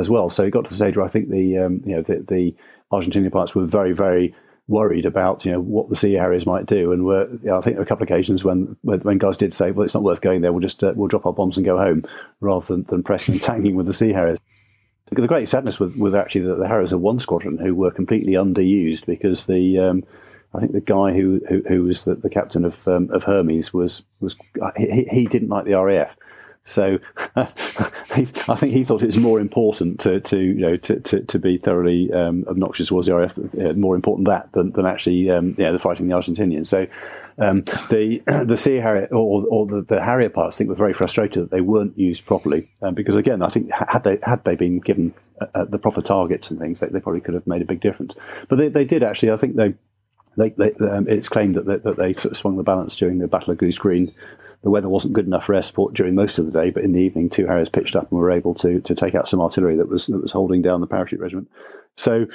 as well. So it got to the stage where I think the um, you know the, the Argentinian pilots were very very worried about you know what the Sea Harriers might do, and were you know, I think there were a couple of occasions when when guys did say, well, it's not worth going there. We'll just uh, we'll drop our bombs and go home rather than, than pressing and tanking with the Sea Harriers. The great sadness was, was actually that the Harriers of one squadron who were completely underused because the um, I think the guy who who, who was the, the captain of um, of Hermes was was he, he didn't like the RAF so I think he thought it was more important to, to you know to, to, to be thoroughly um, obnoxious towards the RAF, uh, more important that than, than actually um, yeah, the fighting the Argentinians. So um, the the Sea Harrier or, or the, the, Harrier pilots I think were very frustrated that they weren't used properly um, because again I think had they had they been given uh, uh, the proper targets and things they, they, probably could have made a big difference. But they, they did actually I think they. They, they, um, it's claimed that they, that they sort of swung the balance during the Battle of Goose Green the weather wasn't good enough for air support during most of the day, but in the evening, two Harriers pitched up and were able to to take out some artillery that was that was holding down the parachute regiment. So,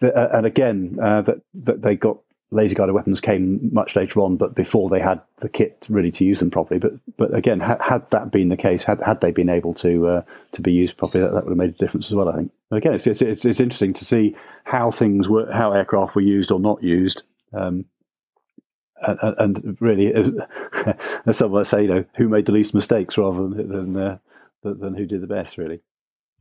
the, uh, and again, uh, that that they got laser guided weapons came much later on, but before they had the kit really to use them properly. But but again, had, had that been the case, had had they been able to uh, to be used properly, that, that, would have made a difference as well. I think. Again, it's it's, it's, it's interesting to see how things were, how aircraft were used or not used. Um, and, and really, as some might say, you know, who made the least mistakes rather than than, uh, than who did the best, really.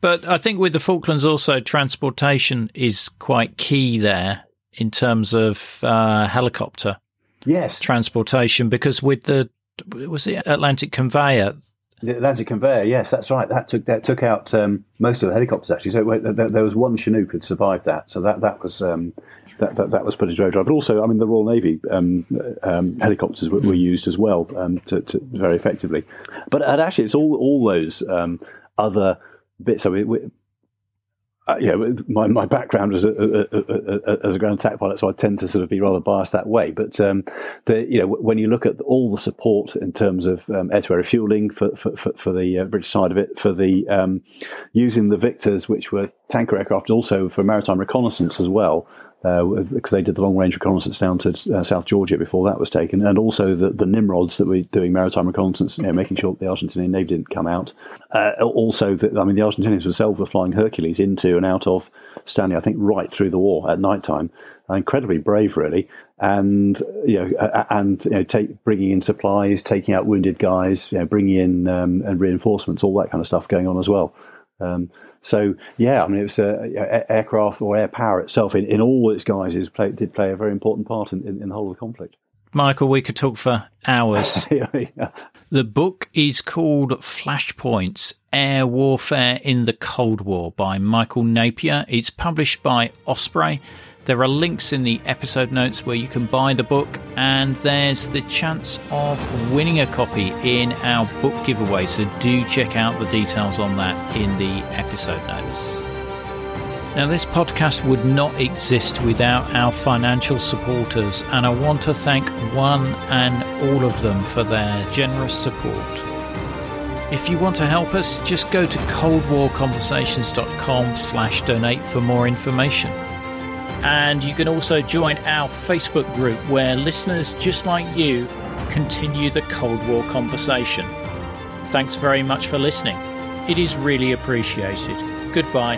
But I think with the Falklands, also transportation is quite key there in terms of uh, helicopter yes transportation because with the was the Atlantic conveyor The Atlantic conveyor, yes, that's right. That took that took out um, most of the helicopters actually. So there, there, was one Chinook had survived that. So that that was um, that, that, that was pretty dry. But also, I mean, the Royal Navy um, um, helicopters were, were, used as well um, to, to very effectively. But actually, it's all all those um, other bits. So we, we, uh, my, my background was a, a, a, as a ground attack pilot, so I tend to sort of be rather biased that way. But um, the, you know, when you look at all the support in terms of um, air-to-air refueling for, for, for, for the uh, British side of it, for the um, using the Victors, which were tanker aircraft, also for maritime reconnaissance as well, because uh, they did the long range reconnaissance down to uh, South Georgia before that was taken, and also the, the Nimrods that were doing maritime reconnaissance, you know, making sure the Argentinian Navy didn't come out. Uh, also, the, I mean, the Argentinians themselves were flying Hercules into and out of Stanley, I think, right through the war at night time. Incredibly brave, really, and you know, and you know, take, bringing in supplies, taking out wounded guys, you know, bringing in um, and reinforcements, all that kind of stuff going on as well. Um, so yeah, I mean, it was uh, aircraft or air power itself in, in all its guises play, did play a very important part in, in, in, the whole of the conflict. Michael, we could talk for hours. yeah, yeah. The book is called Flashpoints Air Warfare in the Cold War by Michael Napier. It's published by Osprey there are links in the episode notes where you can buy the book, and there's the chance of winning a copy in our book giveaway. So do check out the details on that in the episode notes. Now, this podcast would not exist without our financial supporters, and I want to thank one and all of them for their generous support. If you want to help us, just go to coldwarconversations.com slash donate for more information. And you can also join our Facebook group where listeners just like you continue the Cold War conversation. Thanks very much for listening. It is really appreciated. Goodbye.